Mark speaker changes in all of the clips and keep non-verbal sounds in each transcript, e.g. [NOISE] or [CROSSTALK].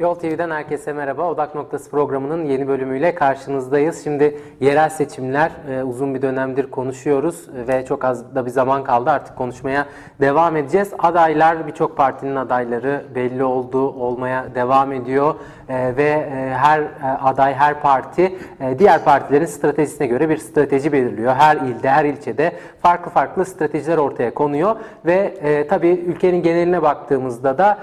Speaker 1: Yol TV'den herkese merhaba. Odak Noktası programının yeni bölümüyle karşınızdayız. Şimdi yerel seçimler e, uzun bir dönemdir konuşuyoruz ve çok az da bir zaman kaldı. Artık konuşmaya devam edeceğiz. Adaylar, birçok partinin adayları belli oldu, olmaya devam ediyor E, ve e, her aday, her parti diğer partilerin stratejisine göre bir strateji belirliyor. Her ilde, her ilçede farklı farklı stratejiler ortaya konuyor ve e, tabii ülkenin geneline baktığımızda da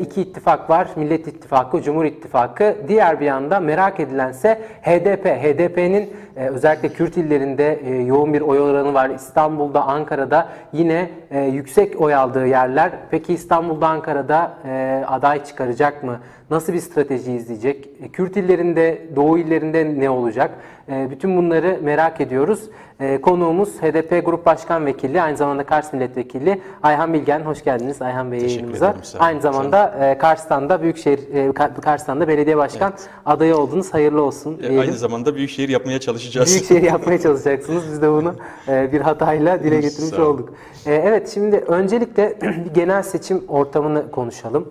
Speaker 1: iki ittifak var. Millet İttifakı, Cumhur İttifakı. Diğer bir yanda merak edilense HDP. HDP'nin e, özellikle Kürt illerinde e, yoğun bir oy oranı var. İstanbul'da, Ankara'da yine e, yüksek oy aldığı yerler. Peki İstanbul'da, Ankara'da aday çıkaracak mı? Nasıl bir strateji izleyecek? Kürt illerinde, Doğu illerinde ne olacak? Bütün bunları merak ediyoruz. E, konuğumuz HDP Grup Başkan Vekili, aynı zamanda Kars Milletvekili Ayhan Bilgen. Hoş geldiniz Ayhan Bey yayınımıza. Aynı zamanda e, Kars'tan da Büyükşehir, e, Ka- Kars'tan da belediye başkan adayı oldunuz. Hayırlı olsun
Speaker 2: E. Aynı zamanda büyükşehir yapmaya çalışacağız.
Speaker 1: Büyükşehir [LAUGHS] yapmaya çalışacaksınız. Biz de bunu e, bir hatayla dile getirmiş olduk. E, evet şimdi öncelikle [CLEARS THROAT] genel seçim ortamını konuşalım.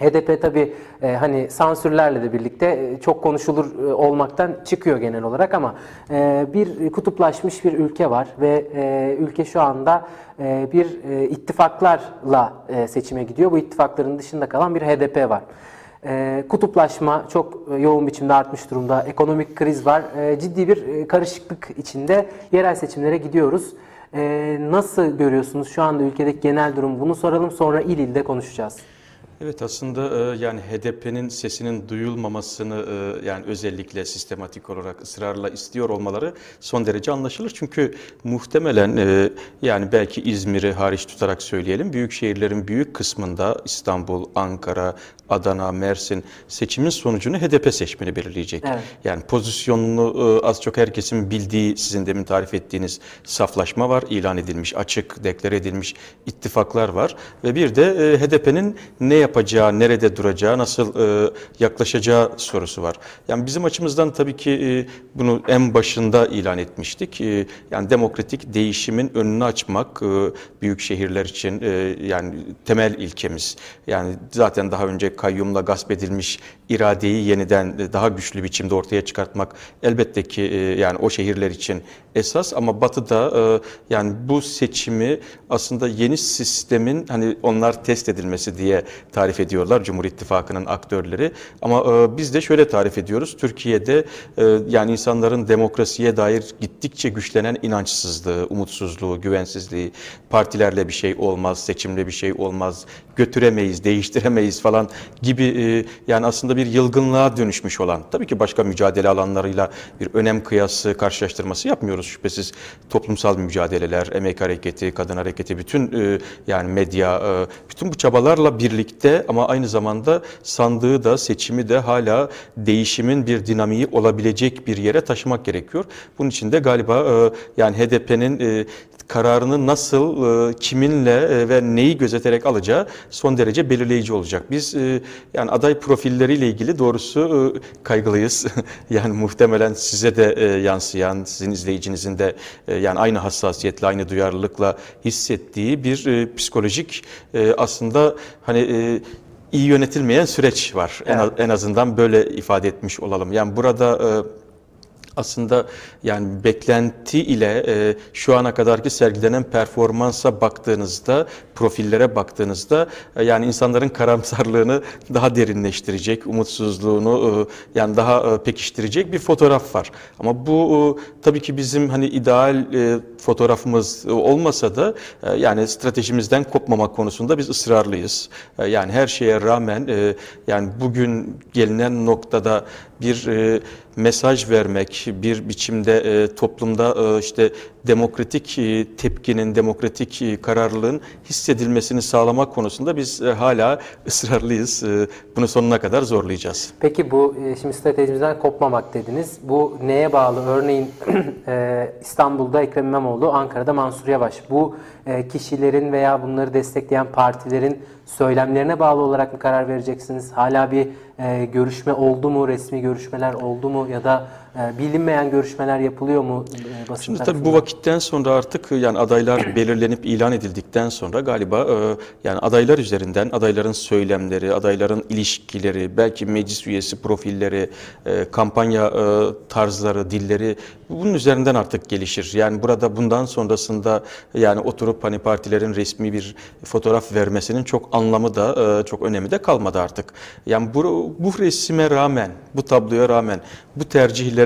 Speaker 1: HDP tabii e, hani sansürlerle de birlikte e, çok konuşulur e, olmaktan çıkıyor genel olarak ama e, bir kutuplaşmış bir ülke var ve e, ülke şu anda e, bir e, ittifaklarla e, seçime gidiyor. Bu ittifakların dışında kalan bir HDP var. E, kutuplaşma çok e, yoğun biçimde artmış durumda. Ekonomik kriz var. E, ciddi bir e, karışıklık içinde yerel seçimlere gidiyoruz. E, nasıl görüyorsunuz şu anda ülkedeki genel durum? Bunu soralım sonra il ilde konuşacağız.
Speaker 2: Evet aslında e, yani HDP'nin sesinin duyulmamasını e, yani özellikle sistematik olarak ısrarla istiyor olmaları son derece anlaşılır. Çünkü muhtemelen e, yani belki İzmir'i hariç tutarak söyleyelim büyük şehirlerin büyük kısmında İstanbul, Ankara, Adana, Mersin seçimin sonucunu HDP seçmeni belirleyecek.
Speaker 1: Evet.
Speaker 2: Yani pozisyonunu az çok herkesin bildiği sizin demin tarif ettiğiniz saflaşma var. ilan edilmiş, açık, deklare edilmiş ittifaklar var. Ve bir de HDP'nin ne yapacağı, nerede duracağı, nasıl e, yaklaşacağı sorusu var. Yani bizim açımızdan tabii ki e, bunu en başında ilan etmiştik. E, yani demokratik değişimin önünü açmak e, büyük şehirler için e, yani temel ilkemiz. Yani zaten daha önce kayyumla gasp edilmiş iradeyi yeniden e, daha güçlü biçimde ortaya çıkartmak elbette ki e, yani o şehirler için esas ama Batı'da e, yani bu seçimi aslında yeni sistemin hani onlar test edilmesi diye tarif ediyorlar Cumhur İttifakı'nın aktörleri ama e, biz de şöyle tarif ediyoruz Türkiye'de e, yani insanların demokrasiye dair gittikçe güçlenen inançsızlığı, umutsuzluğu, güvensizliği, partilerle bir şey olmaz, seçimle bir şey olmaz, götüremeyiz, değiştiremeyiz falan gibi e, yani aslında bir yılgınlığa dönüşmüş olan tabii ki başka mücadele alanlarıyla bir önem kıyası, karşılaştırması yapmıyoruz şüphesiz. Toplumsal mücadeleler, emek hareketi, kadın hareketi, bütün e, yani medya, e, bütün bu çabalarla birlikte ama aynı zamanda sandığı da seçimi de hala değişimin bir dinamiği olabilecek bir yere taşımak gerekiyor. Bunun için de galiba e, yani HDP'nin e, kararını nasıl, e, kiminle ve neyi gözeterek alacağı son derece belirleyici olacak. Biz yani aday profilleriyle ilgili doğrusu kaygılıyız. [LAUGHS] yani muhtemelen size de e, yansıyan, sizin izleyicinizin de yani aynı hassasiyetle, aynı duyarlılıkla hissettiği bir psikolojik aslında hani iyi yönetilmeyen süreç var. En, az- en azından böyle ifade etmiş olalım. Yani burada e, aslında yani beklenti ile e, şu ana kadarki sergilenen performansa baktığınızda, profillere baktığınızda e, yani insanların karamsarlığını daha derinleştirecek, umutsuzluğunu e, yani daha e, pekiştirecek bir fotoğraf var. Ama bu e, tabii ki bizim hani ideal e, fotoğrafımız e, olmasa da e, yani stratejimizden kopmamak konusunda biz ısrarlıyız. E, yani her şeye rağmen e, yani bugün gelinen noktada bir e, mesaj vermek, bir biçimde e, toplumda e, işte demokratik e, tepkinin, demokratik e, kararlılığın hissedilmesini sağlamak konusunda biz e, hala ısrarlıyız. E, bunu sonuna kadar zorlayacağız.
Speaker 1: Peki bu e, şimdi stratejimizden kopmamak dediniz. Bu neye bağlı? Örneğin [CLEARS THROAT] e, İstanbul'da Ekrem İmamoğlu, Ankara'da Mansur Yavaş. Bu kişilerin veya bunları destekleyen partilerin söylemlerine bağlı olarak mı karar vereceksiniz? Hala bir e, görüşme oldu mu? Resmi görüşmeler oldu mu? Ya da E, bilinmeyen görüşmeler yapılıyor mu e, basın
Speaker 2: Şimdi tabii
Speaker 1: tarafından?
Speaker 2: bu vakitten sonra artık yani adaylar [CLEARS THROAT] belirlenip ilan edildikten sonra galiba e, yani adaylar üzerinden adayların söylemleri, adayların ilişkileri, belki meclis üyesi profilleri, e, kampanya e, tarzları, dilleri bunun üzerinden artık gelişir. Yani burada bundan sonrasında yani oturup hani partilerin resmi bir fotoğraf vermesinin çok anlamı da e, çok önemi de kalmadı artık. Yani bu, bu resime rağmen, bu tabloya rağmen, bu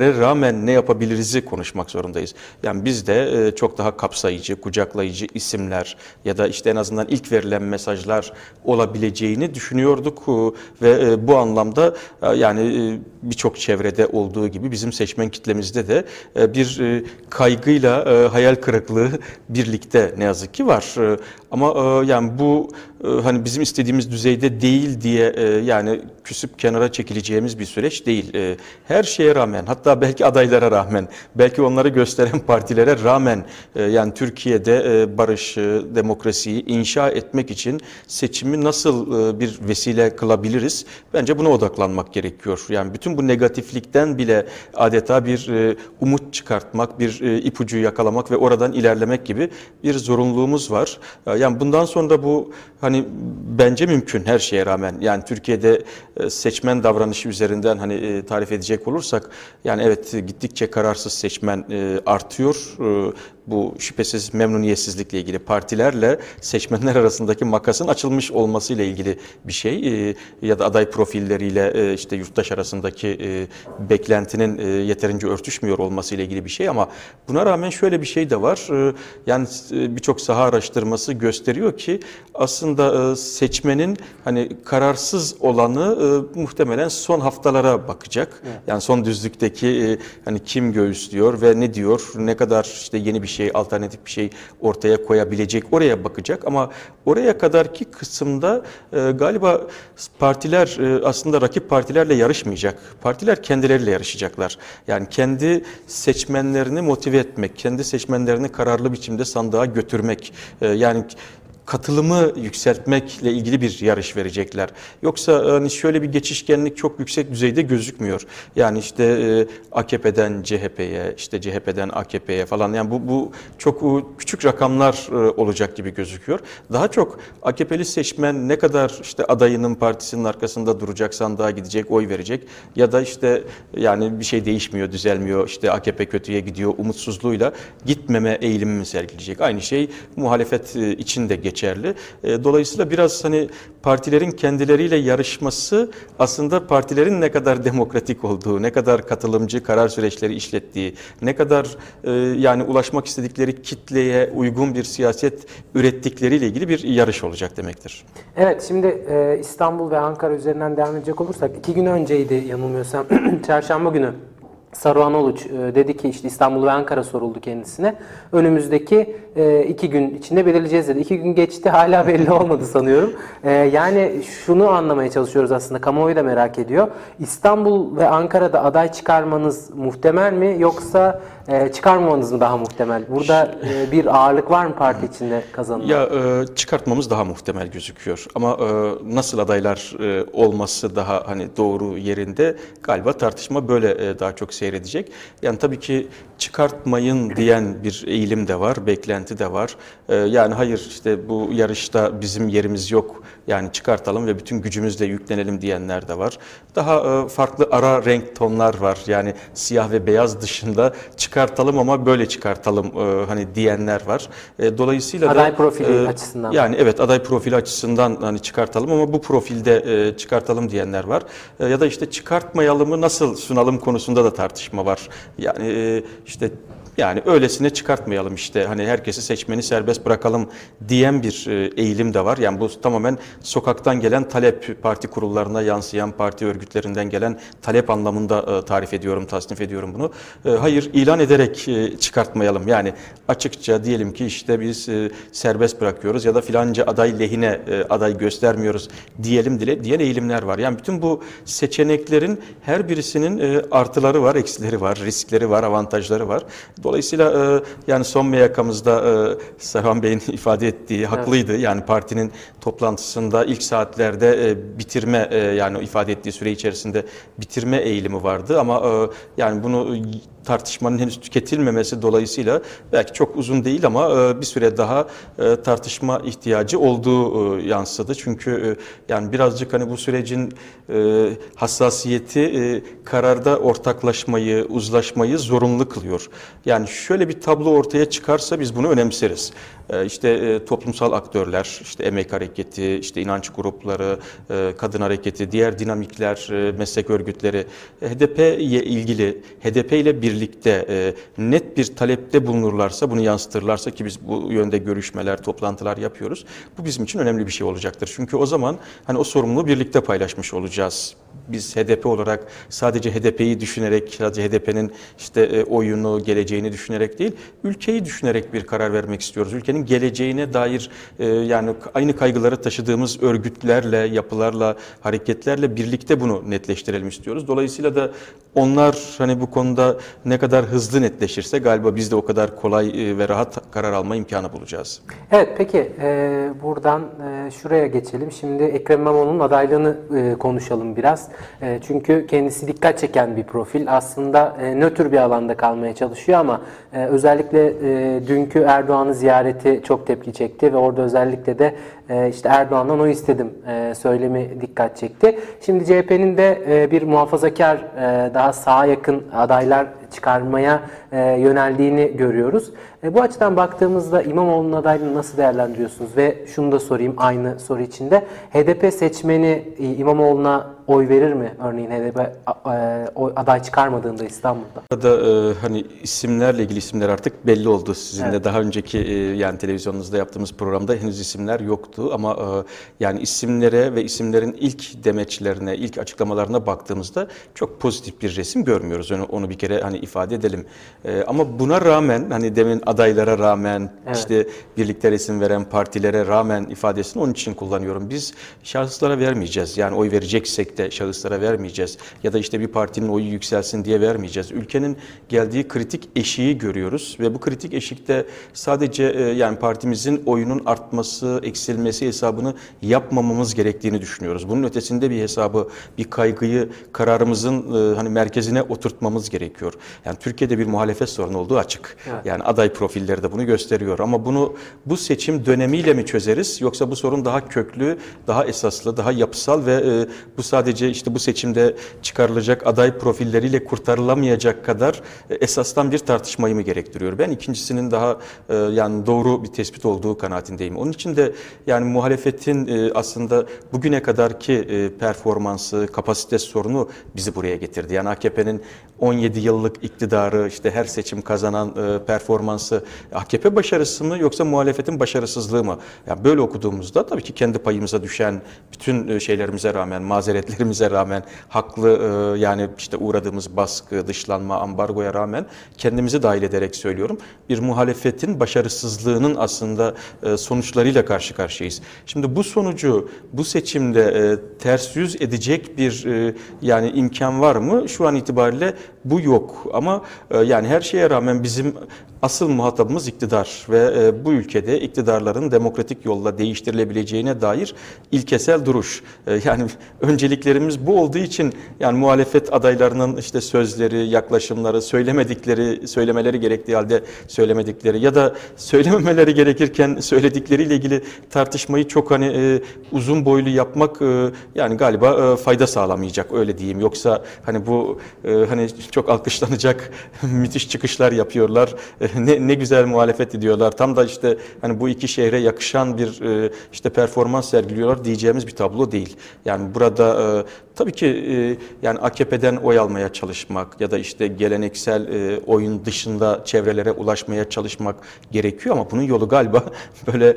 Speaker 2: tercihlere rağmen ne yapabiliriz'i konuşmak zorundayız. Yani biz de e, çok daha kapsayıcı, kucaklayıcı isimler ya da işte en azından ilk verilen mesajlar olabileceğini düşünüyorduk E, ve e, bu anlamda yani birçok çevrede olduğu gibi bizim seçmen kitlemizde de bir kaygıyla hayal kırıklığı birlikte ne yazık ki var. Ama yani bu hani bizim istediğimiz düzeyde değil diye yani küsüp kenara çekileceğimiz bir süreç değil. Her şeye rağmen hatta belki adaylara rağmen belki onları gösteren [LAUGHS] partilere rağmen e, yani Türkiye'de e, barışı, demokrasiyi inşa etmek için seçimi nasıl e, bir vesile kılabiliriz? Bence buna odaklanmak gerekiyor. Yani bütün bu negatiflikten bile adeta bir e, umut çıkartmak, bir e, ipucu yakalamak ve oradan ilerlemek gibi bir zorunluluğumuz var. E, Yani bundan sonra bu hani bence mümkün her şeye rağmen. Yani Türkiye'de e, seçmen davranışı üzerinden hani e, tarif edecek olursak yani evet gittikçe kararsız seçmen e, artıyor. Bu şüphesiz memnuniyetsizlikle ilgili partilerle seçmenler arasındaki makasın açılmış olmasıyla ilgili bir şey E, ya da aday profilleriyle e, işte yurttaş arasındaki e, beklentinin e, yeterince örtüşmüyor olmasıyla ilgili bir şey ama buna rağmen şöyle bir şey de var. E, Yani birçok saha araştırması gösteriyor ki aslında e, seçmenin hani kararsız olanı e, muhtemelen son haftalara bakacak. Yani son düzlükteki e, hani kim göğüslüyor ve ne diyor, ne kadar işte yeni bir şey, alternatif bir şey ortaya koyabilecek oraya bakacak ama oraya kadarki kısımda e, galiba partiler e, aslında rakip partilerle yarışmayacak. Partiler kendileriyle yarışacaklar. Yani kendi seçmenlerini motive etmek, kendi seçmenlerini kararlı biçimde sandığa götürmek. E, yani katılımı yükseltmekle ilgili bir yarış verecekler. Yoksa hani şöyle bir geçişkenlik çok yüksek düzeyde gözükmüyor. Yani işte e, AKP'den CHP'ye, işte CHP'den AKP'ye falan yani bu bu çok e, küçük rakamlar e, olacak gibi gözüküyor. Daha çok AKP'li seçmen ne kadar işte adayının partisinin arkasında duracak, sandığa gidecek, oy verecek ya da işte yani bir şey değişmiyor, düzelmiyor, işte AKP kötüye gidiyor umutsuzluğuyla gitmeme eğilimi mi sergileyecek? Aynı şey muhalefet e, için de geçerli. E, Dolayısıyla biraz hani partilerin kendileriyle yarışması aslında partilerin ne kadar demokratik olduğu, ne kadar katılımcı karar süreçleri işlettiği, ne kadar e, yani ulaşmak istedikleri kitleye uygun bir siyaset ürettikleriyle ilgili bir yarış olacak demektir.
Speaker 1: Evet şimdi e, İstanbul ve Ankara üzerinden devam edecek olursak iki gün önceydi yanılmıyorsam [CLEARS THROAT] çarşamba günü Saruhan Oluç e, dedi ki işte İstanbul ve Ankara soruldu kendisine. Önümüzdeki e, iki gün içinde belirleyeceğiz dedi. İki gün geçti hala belli [LAUGHS] olmadı sanıyorum. E, yani şunu anlamaya çalışıyoruz aslında kamuoyu da merak ediyor. İstanbul ve Ankara'da aday çıkarmanız muhtemel mi yoksa e, çıkarmamanız mı daha muhtemel? Burada e, bir ağırlık var mı parti içinde kazanılan?
Speaker 2: Ya e, çıkartmamız daha muhtemel gözüküyor ama e, nasıl adaylar e, olması daha hani doğru yerinde galiba tartışma böyle e, daha çok seyredecek. Yani tabii ki çıkartmayın diyen bir eğilim de var, beklenti de var. E, yani hayır işte bu yarışta bizim yerimiz yok. Yani çıkartalım ve bütün gücümüzle yüklenelim diyenler de var. Daha e, farklı ara renk tonlar var. Yani siyah ve beyaz dışında çıkartalım ama böyle çıkartalım e, hani diyenler var. E, dolayısıyla da
Speaker 1: Aday profili açısından.
Speaker 2: yani evet aday profili açısından hani çıkartalım ama bu profilde e, çıkartalım diyenler var. E, ya da işte çıkartmayalımı nasıl sunalım konusunda da tartışma var. Yani e, işte yani öylesine çıkartmayalım işte hani herkesi seçmeni serbest bırakalım diyen bir e, eğilim de var. Yani bu tamamen sokaktan gelen talep parti kurullarına yansıyan parti örgütlerinden gelen talep anlamında e, tarif ediyorum, tasnif ediyorum bunu. E, Hayır ilan ederek çıkartmayalım. Yani açıkça diyelim ki işte biz serbest bırakıyoruz ya da filanca aday lehine aday göstermiyoruz diyelim dile diyen eğilimler var. Yani bütün bu seçeneklerin her birisinin artıları var, eksileri var, riskleri var, avantajları var. E, yani son meyakamızda e, Serhan Bey'in [LAUGHS] ifade ettiği haklıydı. Yani partinin toplantısında ilk saatlerde e, bitirme e, yani ifade ettiği süre içerisinde bitirme eğilimi vardı ama e, yani bunu tartışmanın henüz tüketilmemesi dolayısıyla belki çok uzun değil ama e, bir süre daha e, tartışma ihtiyacı olduğu e, yansıdı. Çünkü yani birazcık hani bu sürecin hassasiyeti kararda ortaklaşmayı, uzlaşmayı zorunlu kılıyor. Yani şöyle bir tablo ortaya çıkarsa biz bunu önemseriz. İşte toplumsal aktörler, işte emek hareketi, işte inanç grupları, kadın hareketi, diğer dinamikler, meslek örgütleri HDP'ye ilgili, HDP ile birlikte e, net bir talepte bulunurlarsa, bunu yansıtırlarsa ki biz bu yönde görüşmeler, toplantılar yapıyoruz. Bu bizim için önemli bir şey olacaktır. Çünkü o zaman hani o sorumluluğu birlikte paylaşmış olacağız. Biz HDP olarak sadece HDP'yi düşünerek, sadece HDP'nin işte e, oyunu, geleceğini düşünerek değil, ülkeyi düşünerek bir karar vermek istiyoruz. Ülkenin geleceğine dair e, yani aynı kaygıları taşıdığımız örgütlerle, yapılarla, hareketlerle birlikte bunu netleştirelim istiyoruz. Dolayısıyla da onlar hani bu konuda ne kadar hızlı netleşirse galiba biz de o kadar kolay e, ve rahat karar alma imkanı bulacağız.
Speaker 1: Evet peki e, buradan e, şuraya geçelim. Şimdi Ekrem İmamoğlu'nun adaylığını e, konuşalım biraz. Çünkü kendisi dikkat çeken bir profil. Aslında nötr bir alanda kalmaya çalışıyor ama özellikle dünkü Erdoğan'ı ziyareti çok tepki çekti ve orada özellikle de işte Erdoğan'dan o istedim e, söylemi dikkat çekti. Şimdi CHP'nin de e, bir muhafazakar e, daha sağa yakın adaylar çıkarmaya yöneldiğini görüyoruz. Bu açıdan baktığımızda İmamoğlu'nun adaylığını nasıl değerlendiriyorsunuz? Ve şunu da sorayım aynı soru içinde. HDP seçmeni İmamoğlu'na oy verir mi? Örneğin HDP e, oy- aday çıkarmadığında İstanbul'da.
Speaker 2: Burada e, hani isimlerle ilgili isimler artık belli oldu. Sizin de daha önceki e, yani televizyonunuzda yaptığımız programda henüz isimler yoktu ama e, yani isimlere ve isimlerin ilk demeçlerine, ilk açıklamalarına baktığımızda çok pozitif bir resim görmüyoruz. Onu, onu bir kere hani ifade edelim. E, ama buna rağmen hani demin adaylara rağmen
Speaker 1: Evet.
Speaker 2: işte birlikte resim veren partilere rağmen ifadesini onun için kullanıyorum. Biz şahıslara vermeyeceğiz. Yani oy vereceksek de şahıslara vermeyeceğiz. Ya da işte bir partinin oyu yükselsin diye vermeyeceğiz. Ülkenin geldiği kritik eşiği görüyoruz ve bu kritik eşikte sadece e, yani partimizin oyunun artması, eksilmesi hesabını yapmamamız gerektiğini düşünüyoruz. Bunun ötesinde bir hesabı, bir kaygıyı kararımızın e, hani merkezine oturtmamız gerekiyor. Yani Türkiye'de bir muhalefet sorunu olduğu açık.
Speaker 1: Evet.
Speaker 2: Yani aday profilleri de bunu gösteriyor. Ama bunu bu seçim dönemiyle mi çözeriz yoksa bu sorun daha köklü, daha esaslı, daha yapısal ve e, bu sadece işte bu seçimde çıkarılacak aday profilleriyle kurtarılamayacak kadar e, esastan bir tartışmayı mı gerektiriyor? Ben ikincisinin daha e, yani doğru bir tespit olduğu kanaatindeyim. Onun için de yani muhalefetin e, aslında bugüne kadarki performansı, kapasite sorunu bizi buraya getirdi. Yani AKP'nin 17 yıllık iktidarı, işte her seçim kazanan performansı AKP başarısı mı yoksa muhalefetin başarısızlığı mı? Yani böyle okuduğumuzda tabii ki kendi payımıza düşen bütün şeylerimize rağmen, mazeretlerimize rağmen, haklı e, yani işte uğradığımız baskı, dışlanma, ambargoya rağmen kendimizi dahil ederek söylüyorum. Bir muhalefetin başarısızlığının aslında e, sonuçlarıyla karşı karşıyayız. Şimdi bu sonucu bu seçimde e, ters yüz edecek bir yani imkan var mı? Şu an itibariyle bu yok ama yani her şeye rağmen bizim asıl muhatabımız iktidar ve bu ülkede iktidarların demokratik yolla değiştirilebileceğine dair ilkesel duruş. Yani [LAUGHS] önceliklerimiz bu olduğu için yani muhalefet adaylarının işte sözleri, yaklaşımları, söylemedikleri, söylemeleri gerektiği halde söylemedikleri ya da söylememeleri gerekirken söyledikleriyle ilgili tartışmayı çok hani e, uzun boylu yapmak e, yani galiba e, fayda sağlamayacak öyle diyeyim. Yoksa hani bu e, hani çok alkışlanacak [LAUGHS] müthiş çıkışlar yapıyorlar. E, ne, ne güzel muhalefet ediyorlar. Tam da işte hani bu iki şehre yakışan bir e, işte performans sergiliyorlar diyeceğimiz bir tablo değil. Yani burada e, tabii ki e, yani AKP'den oy almaya çalışmak ya da işte geleneksel e, oyun dışında çevrelere ulaşmaya çalışmak gerekiyor ama bunun yolu galiba [LAUGHS] böyle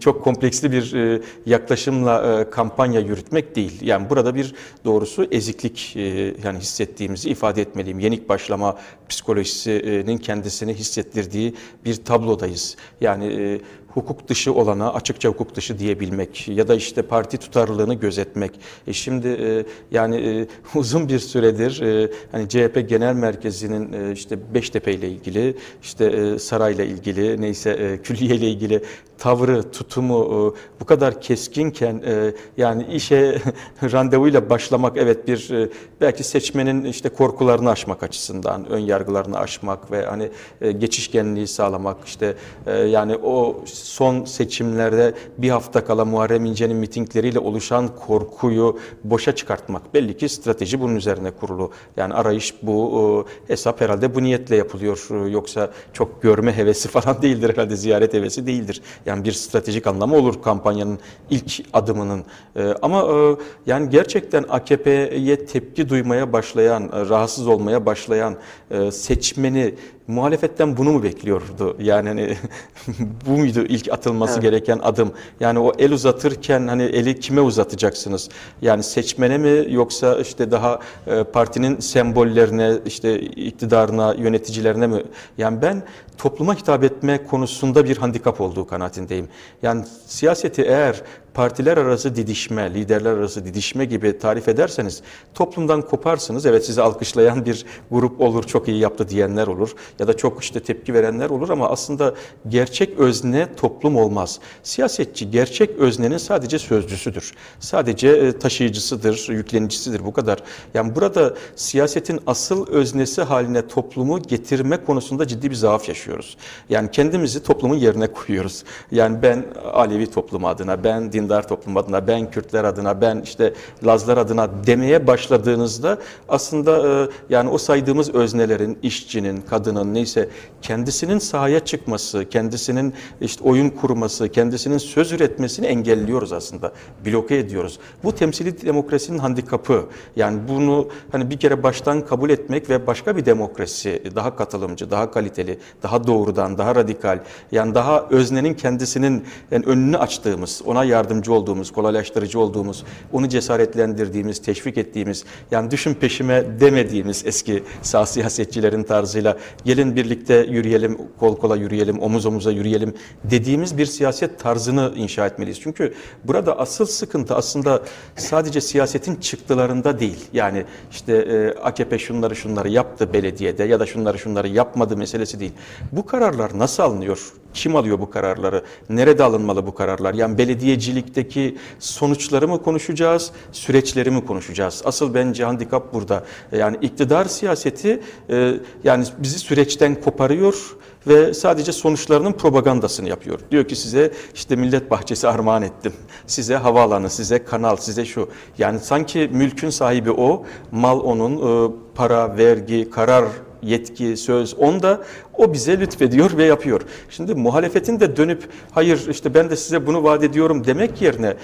Speaker 2: çok kompleksli bir e, yaklaşımla kampanya yürütmek değil. Yani burada bir doğrusu eziklik yani hissettiğimizi ifade etmeliyim. Yenik başlama psikolojisinin kendisini hissettirdiği bir tablodayız. Yani hukuk dışı olana açıkça hukuk dışı diyebilmek ya da işte parti tutarlılığını gözetmek. E şimdi e, yani e, [LAUGHS] uzun bir süredir e, hani CHP Genel Merkezi'nin e, işte Beştepe ile ilgili, işte e, sarayla ilgili, neyse e, [LAUGHS] külliye ile ilgili tavrı, tutumu e, bu kadar keskinken e, yani işe [LAUGHS] randevuyla başlamak evet bir e, belki seçmenin işte korkularını aşmak açısından, ön yargılarını aşmak ve hani e, geçişkenliği sağlamak işte e, yani o son seçimlerde bir hafta kala Muharrem İnce'nin mitingleriyle oluşan korkuyu boşa çıkartmak. Belli ki strateji bunun üzerine kurulu. Yani arayış bu e, hesap herhalde bu niyetle yapılıyor. E, Yoksa çok görme hevesi [LAUGHS] falan değildir herhalde ziyaret hevesi değildir. Yani bir stratejik anlamı olur kampanyanın ilk adımının. E, Ama yani gerçekten AKP'ye tepki duymaya başlayan, rahatsız olmaya başlayan seçmeni muhalefetten bunu mu bekliyordu? Yani hani [LAUGHS] bu muydu ilk atılması
Speaker 1: Evet.
Speaker 2: gereken adım? Yani o el uzatırken hani eli kime uzatacaksınız? Yani seçmene mi yoksa işte daha e, partinin sembollerine, işte iktidarına, yöneticilerine mi? Yani ben topluma hitap etme konusunda bir handikap olduğu kanaatindeyim. Yani siyaseti eğer partiler arası didişme, liderler arası didişme gibi tarif ederseniz toplumdan koparsınız. Evet sizi alkışlayan bir grup olur, çok iyi yaptı diyenler olur ya da çok işte tepki verenler olur ama aslında gerçek özne toplum olmaz. Siyasetçi gerçek öznenin sadece sözcüsüdür. Sadece e, taşıyıcısıdır, yüklenicisidir bu kadar. Yani burada siyasetin asıl öznesi haline toplumu getirme konusunda ciddi bir zaaf yaşıyoruz. Yani kendimizi toplumun yerine koyuyoruz. Yani ben Alevi toplumu adına, ben dindar toplum adına, ben Kürtler adına, ben işte Lazlar adına demeye başladığınızda aslında e, yani o saydığımız öznelerin, işçinin, kadının neyse kendisinin sahaya çıkması, kendisinin işte oyun kurması, kendisinin söz üretmesini engelliyoruz aslında. Bloke ediyoruz. Bu temsili demokrasinin handikapı. Yani bunu hani bir kere baştan kabul etmek ve başka bir demokrasi, daha katılımcı, daha kaliteli, daha doğrudan, daha radikal, yani daha öznenin kendisinin yani önünü açtığımız, ona yardımcı olduğumuz, kolaylaştırıcı olduğumuz, onu cesaretlendirdiğimiz, teşvik ettiğimiz, yani düşün peşime demediğimiz eski sağ siyasetçilerin tarzıyla gelin birlikte yürüyelim, kol kola yürüyelim, omuz omuza yürüyelim dediğimiz bir siyaset tarzını inşa etmeliyiz. Çünkü burada asıl sıkıntı aslında sadece siyasetin çıktılarında değil. Yani işte e, AKP şunları şunları yaptı belediyede ya da şunları şunları yapmadı meselesi değil. Bu kararlar nasıl alınıyor? Kim alıyor bu kararları? Nerede alınmalı bu kararlar? Yani belediyecilikteki sonuçları mı konuşacağız, süreçleri mi konuşacağız? Asıl bence handikap burada. Yani iktidar siyaseti e, yani bizi süreçten koparıyor ve sadece sonuçlarının propagandasını yapıyor. Diyor ki size işte millet bahçesi armağan ettim. Size havaalanı, size kanal, size şu. Yani sanki mülkün sahibi o, mal onun, e, para, vergi, karar yetki, söz onda o bize lütfediyor ve yapıyor. Şimdi muhalefetin de dönüp hayır işte ben de size bunu vaat ediyorum demek yerine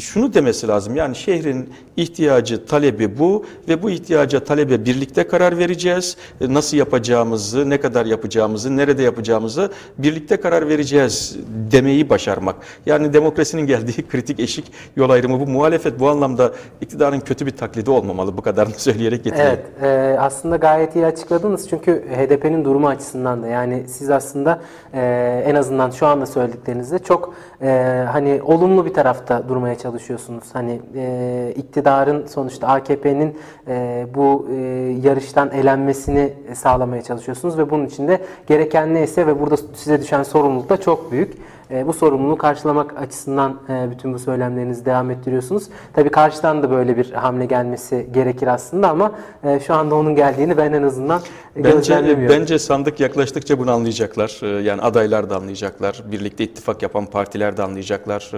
Speaker 2: şunu demesi lazım. Yani şehrin ihtiyacı, talebi bu ve bu ihtiyaca, talebe birlikte karar vereceğiz. E, Nasıl yapacağımızı, ne kadar yapacağımızı, nerede yapacağımızı birlikte karar vereceğiz demeyi başarmak. Yani demokrasinin geldiği [LAUGHS] kritik eşik yol ayrımı bu. Muhalefet bu anlamda iktidarın kötü bir taklidi olmamalı. Bu kadarını [LAUGHS] söyleyerek getireyim.
Speaker 1: Evet, e, aslında gayet iyi açıkladınız çünkü HDP'nin durumu açısından da yani siz aslında e, en azından şu anda söylediklerinizde çok e, hani olumlu bir tarafta durmaya çalışıyorsunuz. Hani e, iktidarın sonuçta AKP'nin e, bu e, yarıştan elenmesini sağlamaya çalışıyorsunuz ve bunun için de gereken neyse ve burada size düşen sorumluluk da çok büyük. E, bu sorumluluğu karşılamak açısından e, bütün bu söylemlerinizi devam ettiriyorsunuz. Tabii karşıdan da böyle bir hamle gelmesi gerekir aslında ama e, şu anda onun geldiğini ben en azından
Speaker 2: Bence, bence sandık yaklaştıkça bunu anlayacaklar. Yani adaylar da anlayacaklar. Birlikte ittifak yapan partiler de anlayacaklar.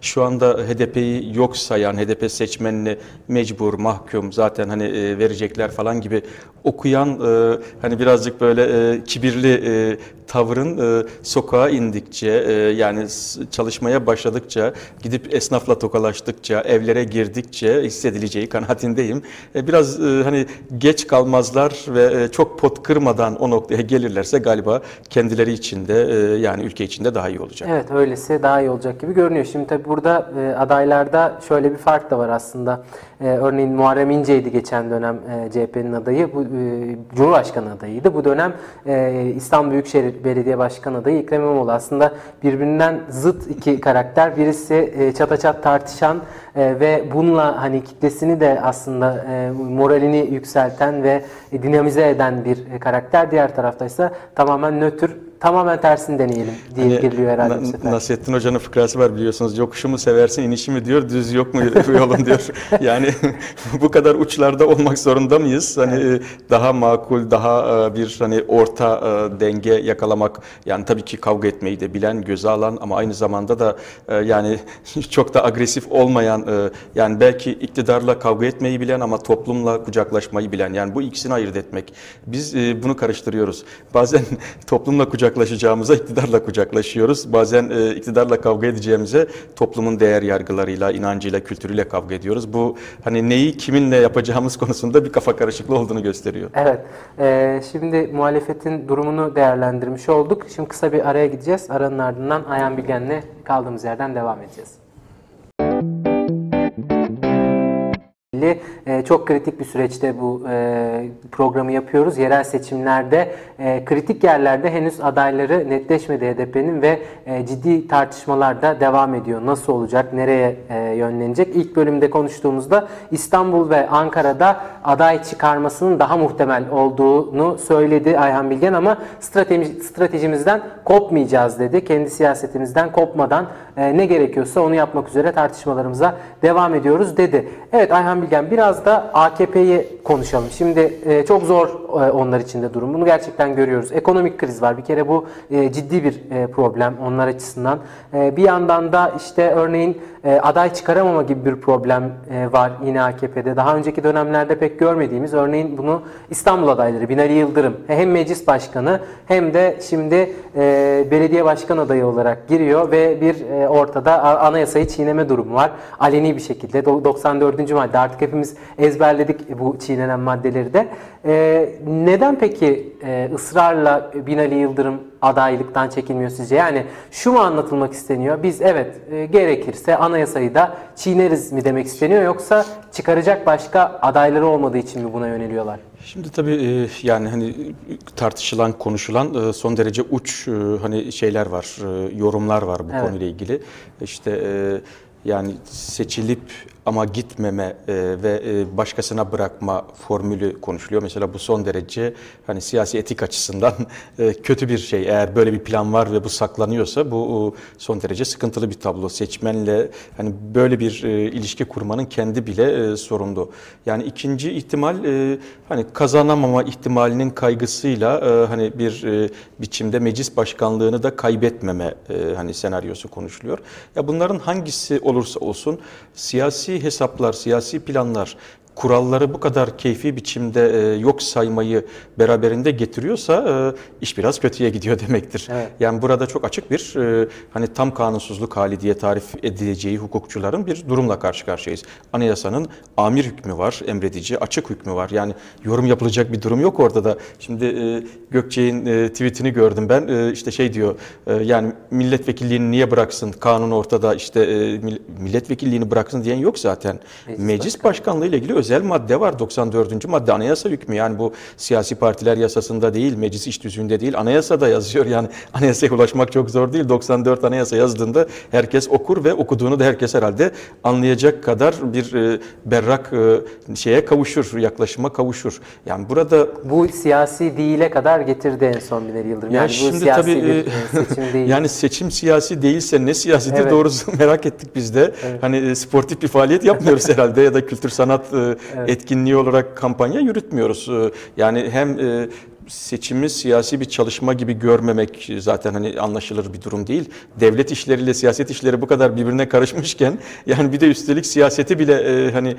Speaker 2: Şu anda HDP'yi yok sayan, HDP seçmenini mecbur, mahkum zaten hani e, verecekler falan gibi okuyan e, hani birazcık böyle e, kibirli e, tavırın e, sokağa indikçe e, yani çalışmaya başladıkça gidip esnafla tokalaştıkça evlere girdikçe hissedileceği kanaatindeyim. E, Biraz e, hani geç kalmazlar ve e, çok pot kırmadan o noktaya gelirlerse galiba kendileri için de yani ülke için de daha iyi olacak.
Speaker 1: Evet öylesi daha iyi olacak gibi görünüyor. Şimdi tabii burada adaylarda şöyle bir fark da var aslında. Örneğin Muharrem İnce'ydi geçen dönem CHP'nin adayı. Bu Cumhurbaşkanı adayıydı. Bu dönem İstanbul Büyükşehir Belediye Başkan adayı Ekrem İmamoğlu. Aslında birbirinden zıt iki karakter. Birisi e, çata çat tartışan e, ve bununla hani kitlesini de aslında e, moralini yükselten ve dinamize eden bir karakter. Diğer tarafta ise tamamen nötr, tamamen tersini deneyelim diye
Speaker 2: Hani
Speaker 1: giriliyor herhalde
Speaker 2: Na-
Speaker 1: bu sefer.
Speaker 2: Nasrettin Hoca'nın fıkrası var biliyorsunuz. Yokuşu mu seversin, inişi mi diyor, düz yok mu yolun diyor. [LAUGHS] Yani bu kadar uçlarda olmak zorunda mıyız? Hani e, daha makul, daha e, bir hani orta e, denge yakalamak. Yani tabii ki kavga etmeyi de bilen, göze alan ama aynı zamanda da yani [LAUGHS] çok da agresif olmayan yani belki iktidarla kavga etmeyi bilen ama toplumla kucaklaşmayı bilen. Yani bu ikisini ayırt etmek. Biz bunu karıştırıyoruz. Bazen [LAUGHS] toplumla kucaklaşacağımıza iktidarla kucaklaşıyoruz. Bazen e, iktidarla kavga edeceğimize toplumun değer yargılarıyla, inancıyla, kültürüyle kavga ediyoruz. Bu hani neyi kiminle yapacağımız [LAUGHS] konusunda bir kafa karışıklığı olduğunu gösteriyor.
Speaker 1: Evet. Ee, şimdi muhalefetin durumunu değerlendirmiş olduk. Şimdi kısa bir araya gideceğiz. Aranın ardından Ayhan Bilgen'le kaldığımız yerden devam edeceğiz. E, çok kritik bir süreçte bu e, programı yapıyoruz. Yerel seçimlerde e, kritik yerlerde henüz adayları netleşmedi HDP'nin ve ciddi tartışmalar da devam ediyor. Nasıl olacak, nereye yönlenecek? İlk bölümde konuştuğumuzda İstanbul ve Ankara'da aday çıkarmasının daha muhtemel olduğunu söyledi Ayhan Bilgen ama strateji, stratejimizden kopmayacağız dedi. Kendi siyasetimizden kopmadan ne gerekiyorsa onu yapmak üzere tartışmalarımıza devam ediyoruz dedi. Evet Ayhan Bilgen biraz da AKP'yi konuşalım. Şimdi e, çok zor e, onlar için de durum. Bunu gerçekten görüyoruz. Ekonomik kriz var. Bir kere bu e, ciddi bir problem onlar açısından. Bir yandan da işte örneğin e, aday çıkaramama gibi bir problem e, var yine AKP'de. Daha önceki dönemlerde pek görmediğimiz örneğin bunu İstanbul adayları Binali Yıldırım hem meclis başkanı hem de şimdi e, belediye başkan adayı olarak giriyor ve bir e, ortada anayasayı çiğneme durumu var. Aleni bir şekilde Do- 94. madde artık hepimiz ezberledik bu çiğnenen maddeleri de. E, neden peki e, ısrarla Binali Yıldırım adaylıktan çekilmiyor sizce? Yani şu mu anlatılmak isteniyor? Biz evet e, gerekirse anayasayı da çiğneriz mi demek isteniyor yoksa çıkaracak başka adayları olmadığı için mi buna yöneliyorlar?
Speaker 2: Şimdi tabii e, yani hani tartışılan, konuşulan e, son derece uç e, hani şeyler var, yorumlar var bu
Speaker 1: Evet.
Speaker 2: konuyla ilgili. İşte yani seçilip ama gitmeme e, ve e, başkasına bırakma formülü konuşuluyor. Mesela bu son derece hani siyasi etik açısından e, kötü bir şey. Eğer böyle bir plan var ve bu saklanıyorsa bu son derece sıkıntılı bir tablo. Seçmenle hani böyle bir ilişki kurmanın kendi bile e, sorunlu. Yani ikinci ihtimal hani kazanamama ihtimalinin kaygısıyla hani bir biçimde meclis başkanlığını da kaybetmeme hani senaryosu konuşuluyor. Ya bunların hangisi olursa olsun siyasi hesaplar, siyasi planlar kuralları bu kadar keyfi biçimde e, yok saymayı beraberinde getiriyorsa e, iş biraz kötüye gidiyor [LAUGHS] demektir.
Speaker 1: Evet.
Speaker 2: Yani burada çok açık bir e, hani tam kanunsuzluk hali diye tarif edileceği hukukçuların bir durumla karşı karşıyayız. Anayasanın amir hükmü var, emredici, açık hükmü var. Yani yorum yapılacak bir durum yok orada da. Şimdi e, Gökçe'nin e, tweetini gördüm ben. E, işte şey diyor, e, yani milletvekilliğini niye bıraksın? Kanun ortada işte e, mill- milletvekilliğini bıraksın diyen yok zaten.
Speaker 1: Meclis
Speaker 2: Meclis, başkanlığı ile ilgili özel madde var. 94. madde anayasa hükmü. Yani bu siyasi partiler yasasında değil, meclis iş düzüğünde değil, anayasada yazıyor. Yani [LAUGHS] anayasaya ulaşmak çok zor değil. 94 anayasa yazdığında herkes okur ve okuduğunu da herkes herhalde anlayacak kadar bir e, berrak e, şeye kavuşur, yaklaşıma kavuşur. Yani burada
Speaker 1: Bu siyasi değile kadar getirdi en son Binali Yıldırım.
Speaker 2: ya
Speaker 1: Yani bu
Speaker 2: şimdi
Speaker 1: siyasi
Speaker 2: tabii
Speaker 1: bir
Speaker 2: e, [LAUGHS]
Speaker 1: seçim değil. [LAUGHS]
Speaker 2: yani seçim siyasi değilse ne siyasidir
Speaker 1: Evet.
Speaker 2: doğrusu merak ettik biz de. Hani e, sportif bir faaliyet yapmıyoruz herhalde ya da kültür sanat e, etkinliği olarak kampanya yürütmüyoruz. E, Yani hem e, seçimi siyasi bir çalışma gibi görmemek zaten hani anlaşılır bir durum değil. Devlet işleriyle siyaset işleri bu kadar birbirine karışmışken [LAUGHS] yani bir de üstelik siyaseti bile e, hani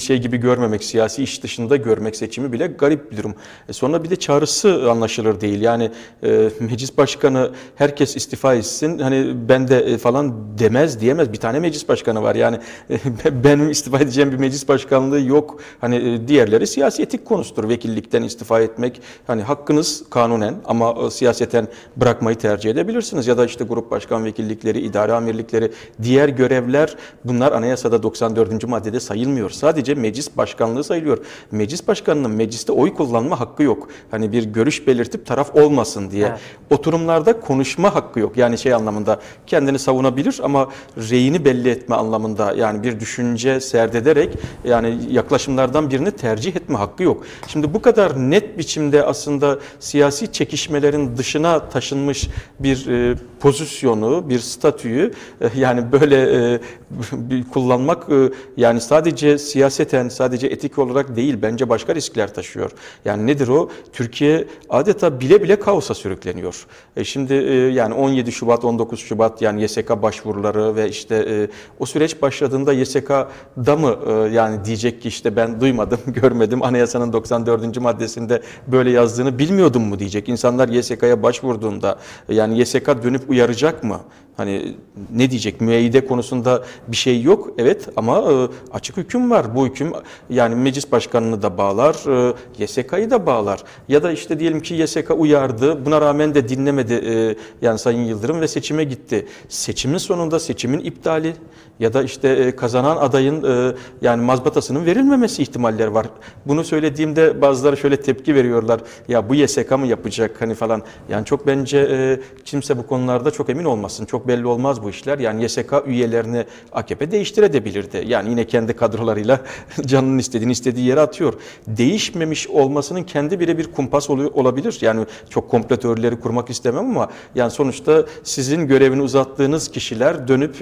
Speaker 2: şey gibi görmemek, siyasi iş dışında görmek seçimi bile garip bir durum. E, sonra bir de çağrısı anlaşılır değil. Yani e, meclis başkanı herkes istifa etsin hani ben de e, falan demez diyemez. Bir tane meclis başkanı var yani e, [LAUGHS] benim istifa edeceğim bir meclis başkanlığı yok. Hani e, diğerleri siyasi etik konusudur. Vekillikten istifa etmek hani hakkınız kanunen ama e, siyaseten bırakmayı tercih edebilirsiniz. Ya da işte grup başkan vekillikleri, idare amirlikleri, diğer görevler bunlar anayasada 94. maddede sayılmıyor. Sadece meclis başkanlığı sayılıyor. Meclis başkanının mecliste oy kullanma hakkı yok. Hani bir görüş belirtip taraf olmasın diye.
Speaker 1: Evet.
Speaker 2: Oturumlarda konuşma hakkı yok. Yani şey anlamında kendini savunabilir ama reyini belli etme anlamında yani bir düşünce serdederek yani yaklaşımlardan birini tercih etme hakkı yok. Şimdi bu kadar net biçimde aslında siyasi çekişmelerin dışına taşınmış bir e, pozisyonu, bir statüyü e, yani böyle e, [LAUGHS] bir kullanmak e, yani sadece siyaseten, sadece etik olarak değil bence başka riskler taşıyor. Yani nedir o? Türkiye adeta bile bile kaosa sürükleniyor. E şimdi yani 17 Şubat, 19 Şubat yani YSK başvuruları ve işte o süreç başladığında YSK'da mı yani diyecek ki işte ben duymadım, [LAUGHS] görmedim anayasanın 94. maddesinde böyle yazdığını bilmiyordum mu diyecek. İnsanlar YSK'ya başvurduğunda yani YSK dönüp uyaracak mı? Hani ne diyecek? Müeyyide konusunda bir şey yok. Evet ama e, açık hüküm var. Bu hüküm yani meclis başkanını da bağlar, e, YSK'yı da bağlar. Ya da işte diyelim ki YSK uyardı. Buna rağmen de dinlemedi e, yani Sayın Yıldırım ve seçime gitti. Seçimin sonunda seçimin iptali ya da işte e, kazanan adayın e, yani mazbatasının verilmemesi ihtimalleri var. Bunu söylediğimde bazıları şöyle tepki veriyorlar. Ya bu YSK mı yapacak hani falan. Yani çok bence e, kimse bu konularda çok emin olmasın. Çok belli olmaz bu işler. Yani YSK üyelerini AKP değiştirebilirdi. Yani yine kendi kadrolarıyla [LAUGHS] canının istediğini istediği yere atıyor. Değişmemiş olmasının kendi bile bir kumpas olabilir. Yani çok komplo teorileri kurmak istemem ama yani sonuçta sizin görevini uzattığınız kişiler dönüp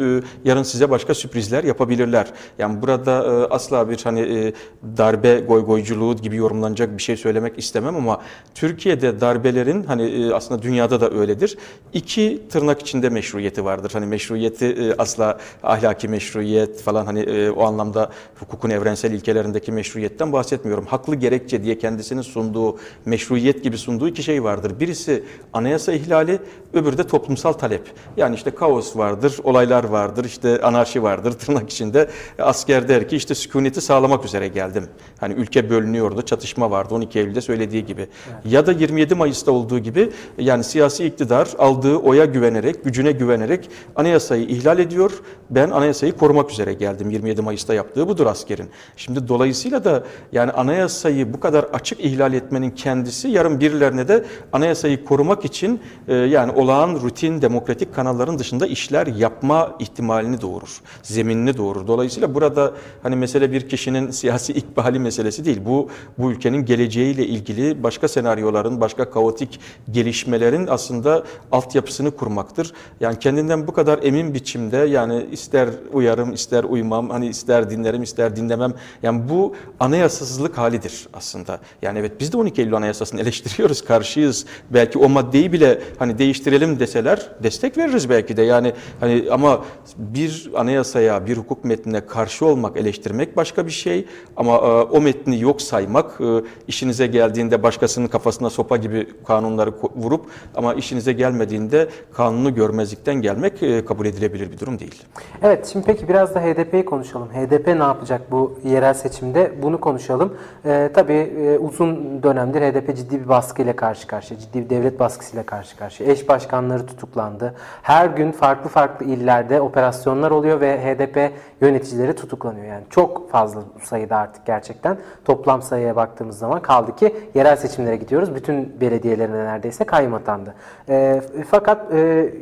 Speaker 2: yarın size başka sürprizler yapabilirler. Yani burada e, asla bir hani e, darbe goygoyculuğu gibi yorumlanacak bir şey söylemek istemem ama Türkiye'de darbelerin hani e, aslında dünyada da öyledir. İki tırnak içinde meşruiyeti vardır. Hani meşruiyeti asla ahlaki meşruiyet falan hani o anlamda hukukun evrensel ilkelerindeki meşruiyetten bahsetmiyorum. Haklı gerekçe diye kendisinin sunduğu meşruiyet gibi sunduğu iki şey vardır. Birisi anayasa ihlali, öbürü de toplumsal talep. Yani işte kaos vardır, olaylar vardır, işte anarşi vardır tırnak içinde. Asker der ki işte sükuneti sağlamak üzere geldim. Hani ülke bölünüyordu, çatışma vardı 12 Eylül'de söylediği gibi. Ya da 27 Mayıs'ta olduğu gibi yani siyasi iktidar aldığı oya güvenerek, gücüne güvenerek anayasayı ihlal ediyor. Ben anayasayı korumak üzere geldim. 27 Mayıs'ta yaptığı budur askerin. Şimdi dolayısıyla da yani anayasayı bu kadar açık ihlal etmenin kendisi yarın birilerine de anayasayı korumak için e, yani olağan rutin demokratik kanalların dışında işler yapma ihtimalini doğurur. Zeminini doğurur. Dolayısıyla burada hani mesele bir kişinin siyasi ikbali meselesi değil. Bu bu ülkenin geleceğiyle ilgili başka senaryoların, başka kaotik gelişmelerin aslında altyapısını kurmaktır. Yani kendinden bu kadar emin biçimde yani ister uyarım, ister uymam, hani ister dinlerim, ister dinlemem. Yani bu anayasasızlık halidir aslında. Yani evet biz de 12 Eylül Anayasası'nı eleştiriyoruz, karşıyız. Belki o maddeyi bile hani değiştirelim deseler destek veririz belki de. Yani hani ama bir anayasaya, bir hukuk metnine karşı olmak, eleştirmek başka bir şey. Ama e, o metni yok saymak, e, işinize geldiğinde başkasının kafasına sopa gibi kanunları vurup ama işinize gelmediğinde kanunu görmezlikten gelmek e, kabul edilebilir bir durum değil.
Speaker 1: Evet şimdi peki biraz da HDP'yi konuşalım. HDP ne yapacak bu yerel seçimde? Bunu konuşalım. Ee, tabii e, uzun dönemdir HDP ciddi bir baskıyla karşı karşıya, ciddi bir devlet baskısıyla karşı karşıya. Eş başkanları tutuklandı. Her gün farklı farklı illerde operasyonlar oluyor ve HDP yöneticileri tutuklanıyor. Yani çok fazla sayıda artık gerçekten. Toplam sayıya baktığımız zaman kaldı ki yerel seçimlere gidiyoruz. Bütün belediyelerine neredeyse kayyum atandı. Ee, fakat e,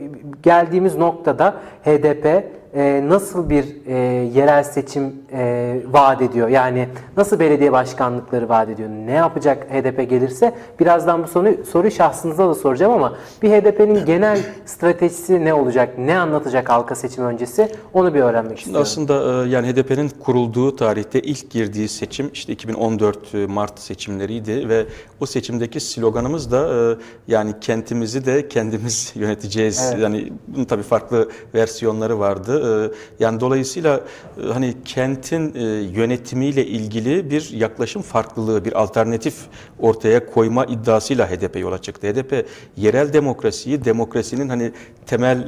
Speaker 1: geldiğimiz noktada HDP e, nasıl bir e, yerel seçim e, vaat ediyor? Yani nasıl belediye başkanlıkları vaat ediyor? Ne yapacak HDP gelirse? Birazdan bu soruyu, soruyu şahsınıza da soracağım ama bir HDP'nin genel stratejisi ne olacak? Ne anlatacak halka seçim öncesi? Onu bir öğrenmek istiyorum.
Speaker 2: Aslında yani HDP'nin kurulduğu tarihte ilk girdiği seçim işte 2014 Mart seçimleriydi ve o seçimdeki sloganımız da yani kentimizi de kendimiz [LAUGHS] yöneteceğiz.
Speaker 1: Evet.
Speaker 2: Yani bunun tabii farklı versiyonları vardı. E, Yani dolayısıyla e, hani kentin e, yönetimiyle ilgili bir yaklaşım farklılığı, bir alternatif ortaya koyma iddiasıyla HDP yola çıktı. HDP yerel demokrasiyi, demokrasinin hani temel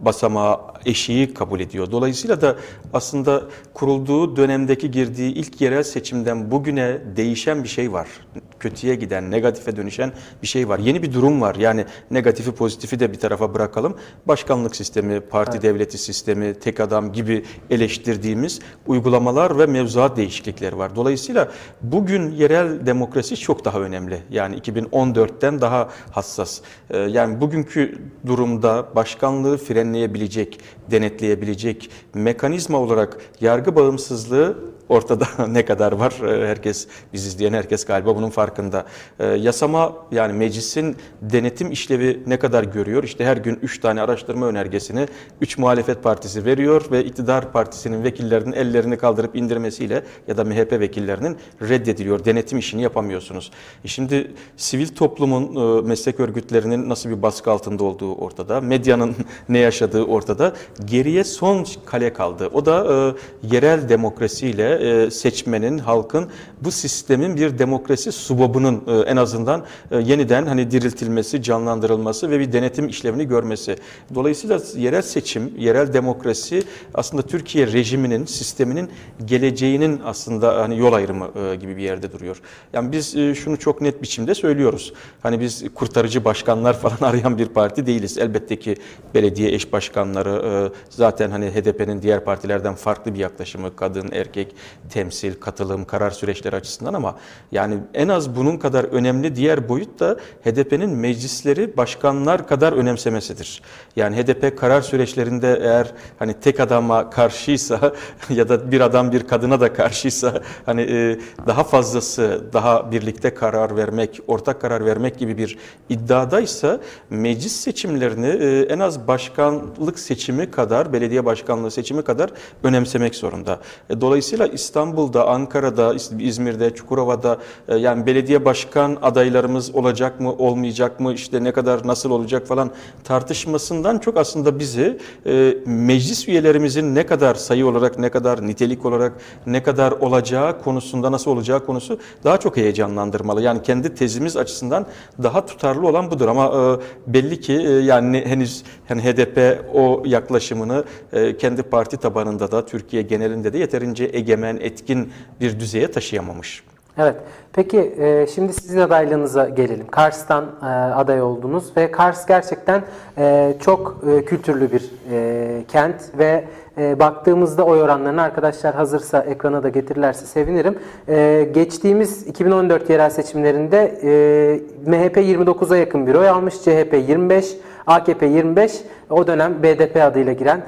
Speaker 2: basamağı eşiği kabul ediyor. Dolayısıyla da aslında kurulduğu dönemdeki girdiği ilk yerel seçimden bugüne değişen bir şey var. Kötüye giden, negatife dönüşen bir şey var. Yeni bir durum var. Yani negatifi pozitifi de bir tarafa bırakalım. Başkanlık sistemi, parti devleti sistemi, tek adam gibi eleştirdiğimiz uygulamalar ve mevzuat değişiklikleri var. Dolayısıyla bugün yerel demokrasi çok daha önemli. Yani 2014'ten daha hassas. Ee, Yani bugünkü durumda başkanlığı frenleyebilecek, denetleyebilecek mekanizma olarak yargı bağımsızlığı ortada [LAUGHS] ne kadar var Ee, herkes biz izleyen herkes galiba bunun farkında. Ee, Yasama yani meclisin denetim işlevi ne kadar görüyor? İşte her gün 3 tane araştırma önergesini 3 muhalefet partisi veriyor ve iktidar partisinin vekillerinin ellerini kaldırıp indirmesiyle ya da MHP vekillerinin reddediliyor. Denetim işini yapamıyorsunuz. E Şimdi sivil toplumun e, meslek örgütlerinin nasıl bir baskı altında olduğu ortada. Medyanın [LAUGHS] ne yaşadığı ortada. Geriye son kale kaldı. O da e, yerel demokrasiyle e, seçmenin, halkın bu sistemin bir demokrasi subabının e, en azından e, yeniden hani diriltilmesi, canlandırılması ve bir denetim işlevini görmesi. Dolayısıyla yerel seçim, yerel demokrasi aslında Türkiye rejiminin, sisteminin geleceğinin aslında hani yol ayrımı gibi bir yerde duruyor. Yani biz şunu çok net biçimde söylüyoruz. Hani biz kurtarıcı başkanlar [LAUGHS] falan arayan bir parti değiliz. Elbette ki belediye eş başkanları zaten hani HDP'nin diğer partilerden farklı bir yaklaşımı kadın, erkek, temsil, katılım, karar süreçleri açısından ama yani en az bunun kadar önemli diğer boyut da HDP'nin meclisleri başkanlar kadar önemsemesidir. Yani HDP karar süreçlerinde eğer hani tek adama karşıysa [LAUGHS] ya da bir adam bir kadına da karşıysa hani e, daha fazlası daha birlikte karar vermek, ortak karar vermek gibi bir iddiadaysa meclis seçimlerini e, en az başkanlık seçimi kadar, belediye başkanlığı seçimi kadar önemsemek zorunda. E, Dolayısıyla İstanbul'da, Ankara'da, İzmir'de, Çukurova'da e, yani belediye başkan adaylarımız olacak mı, olmayacak mı, işte ne kadar nasıl olacak falan tartışmasından çok aslında bizi e, meclis üyelerimizin ne kadar sayı olarak, ne kadar nitelik olarak, ne kadar olacağı konusunda nasıl olacağı konusu daha çok heyecanlandırmalı. Yani kendi tezimiz açısından daha tutarlı olan budur ama e, belli ki yani henüz yani HDP o yaklaşımını kendi parti tabanında da Türkiye genelinde de yeterince egemen, etkin bir düzeye taşıyamamış.
Speaker 1: Evet. Peki e, şimdi sizin adaylığınıza gelelim. Kars'tan e, aday oldunuz ve Kars gerçekten e, çok e, kültürlü bir e, kent ve e, baktığımızda oy oranlarını arkadaşlar hazırsa ekrana da getirirlerse sevinirim. E, geçtiğimiz 2014 yerel seçimlerinde e, MHP 29'a yakın bir oy almış, CHP 25, AKP 25, o dönem BDP adıyla giren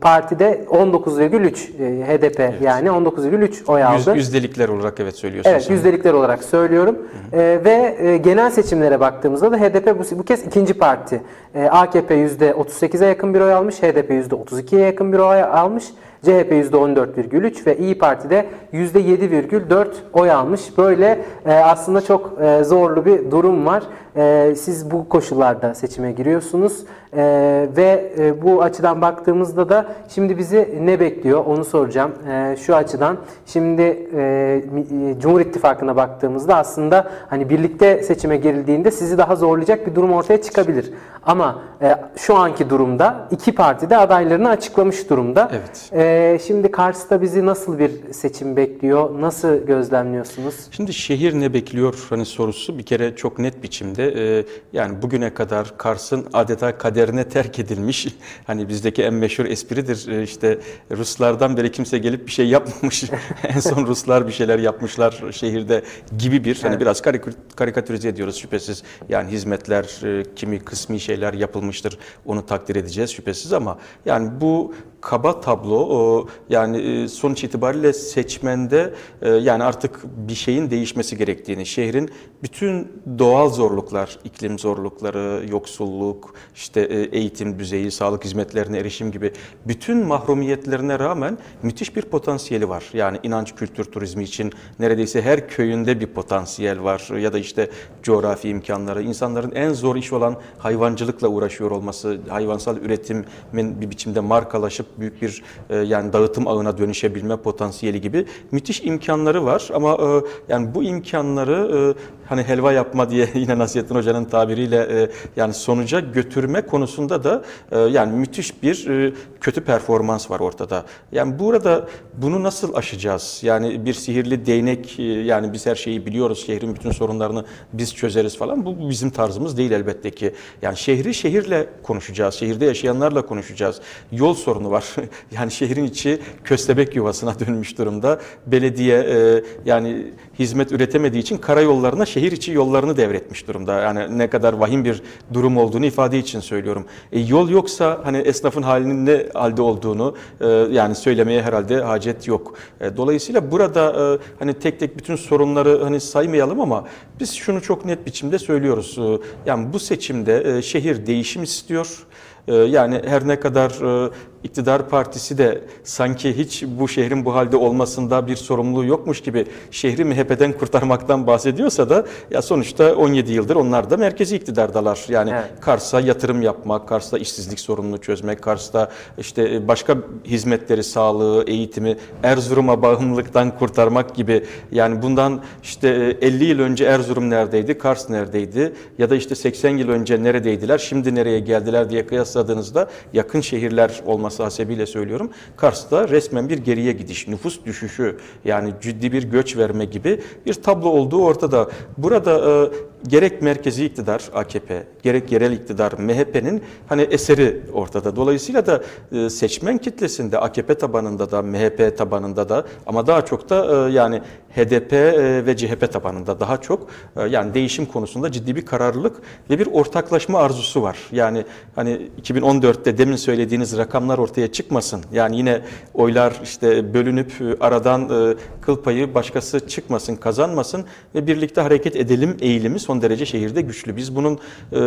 Speaker 1: partide 19,3 e, HDP yani 19,3 oy aldı.
Speaker 2: Yüz, yüzdelikler olarak evet söylüyorsunuz.
Speaker 1: Evet yüzdelikler olarak söylüyorum. Ee, ve e, genel seçimlere baktığımızda da HDP bu, bu kez ikinci parti. Ee, AKP %38'e yakın bir oy almış, HDP %32'ye yakın bir oy almış. CHP %14,3 ve İyi Parti de %7,4 oy almış. Böyle e, aslında çok e, zorlu bir durum var. E, siz bu koşullarda seçime giriyorsunuz E, ve e, bu açıdan baktığımızda da şimdi bizi ne bekliyor onu soracağım. E, şu açıdan şimdi e, e, Cumhur İttifakı'na baktığımızda aslında hani birlikte seçime girildiğinde sizi daha zorlayacak bir durum ortaya çıkabilir. Ama e, şu anki durumda iki parti de adaylarını açıklamış durumda.
Speaker 2: Evet.
Speaker 1: E, şimdi Kars'ta bizi nasıl bir seçim bekliyor? Nasıl gözlemliyorsunuz?
Speaker 2: Şimdi şehir ne bekliyor hani sorusu bir kere çok net biçimde e, yani bugüne kadar Kars'ın adeta kaderine terk edilmiş. [LAUGHS] Hani bizdeki en meşhur espridir. E, işte Ruslardan beri kimse gelip bir şey yapmamış. [LAUGHS] En son Ruslar bir şeyler yapmışlar şehirde gibi bir hani biraz karikü- karikatürize ediyoruz şüphesiz. Yani hizmetler e, kimi kısmi şeyler yapılmıştır. Onu takdir edeceğiz şüphesiz ama yani bu kaba tablo yani e, sonuç itibariyle seçmende e, yani artık bir şeyin değişmesi gerektiğini, şehrin bütün doğal zorluklar, iklim zorlukları, yoksulluk, işte e, eğitim düzeyi, sağlık hizmetlerine erişim gibi bütün mahrumiyetlerine rağmen müthiş bir potansiyeli var. Yani inanç kültür turizmi için neredeyse her köyünde bir potansiyel var ya da işte coğrafi imkanları, insanların en zor iş olan hayvancılıkla uğraşıyor olması, hayvansal üretimin bir biçimde markalaşıp açıp büyük bir e, yani dağıtım ağına dönüşebilme potansiyeli gibi müthiş imkanları var. Ama e, yani bu imkanları e, hani helva yapma diye [LAUGHS] yine Nasrettin Hoca'nın tabiriyle e, yani sonuca götürme konusunda da e, yani müthiş bir e, kötü performans var ortada. Yani burada bunu nasıl aşacağız? Yani bir sihirli değnek e, yani biz her şeyi biliyoruz, şehrin bütün sorunlarını biz çözeriz falan. Bu bizim tarzımız değil elbette ki. Yani şehri şehirle konuşacağız, şehirde yaşayanlarla konuşacağız. Yol sorunu var. [LAUGHS] yani şehrin içi köstebek yuvasına dönmüş durumda. Belediye e, yani hizmet üretemediği için karayollarına şehir içi yollarını devretmiş durumda. Yani ne kadar vahim bir durum olduğunu ifade için söylüyorum. E, yol yoksa hani esnafın halinin ne halde olduğunu e, yani söylemeye herhalde hacet yok. E, dolayısıyla burada e, hani tek tek bütün sorunları hani saymayalım ama biz şunu çok net biçimde söylüyoruz. E, yani bu seçimde e, şehir değişim istiyor. E, Yani her ne kadar e, iktidar partisi de sanki hiç bu şehrin bu halde olmasında bir sorumluluğu yokmuş gibi şehri MHP'den kurtarmaktan bahsediyorsa da ya sonuçta 17 yıldır onlar da merkezi iktidardalar. Yani
Speaker 1: Evet.
Speaker 2: Kars'a yatırım yapmak, Kars'ta işsizlik sorununu çözmek, Kars'ta işte başka hizmetleri, sağlığı, eğitimi, Erzurum'a bağımlılıktan kurtarmak gibi yani bundan işte 50 yıl önce Erzurum neredeydi, Kars neredeydi ya da işte 80 yıl önce neredeydiler, şimdi nereye geldiler diye kıyasladığınızda yakın şehirler olması hasebiyle söylüyorum. Kars'ta resmen bir geriye gidiş, nüfus düşüşü yani ciddi bir göç verme gibi bir tablo olduğu ortada. Burada e, gerek merkezi iktidar AKP, gerek yerel iktidar MHP'nin hani eseri ortada. Dolayısıyla da e, seçmen kitlesinde AKP tabanında da MHP tabanında da ama daha çok da e, yani HDP e, ve CHP tabanında daha çok e, yani değişim konusunda ciddi bir kararlılık ve bir ortaklaşma arzusu var. Yani hani 2014'te demin söylediğiniz rakamlar ortaya çıkmasın. Yani yine oylar işte bölünüp e, aradan kıl payı başkası çıkmasın, kazanmasın ve birlikte hareket edelim eğilimi son derece şehirde güçlü. Biz bunun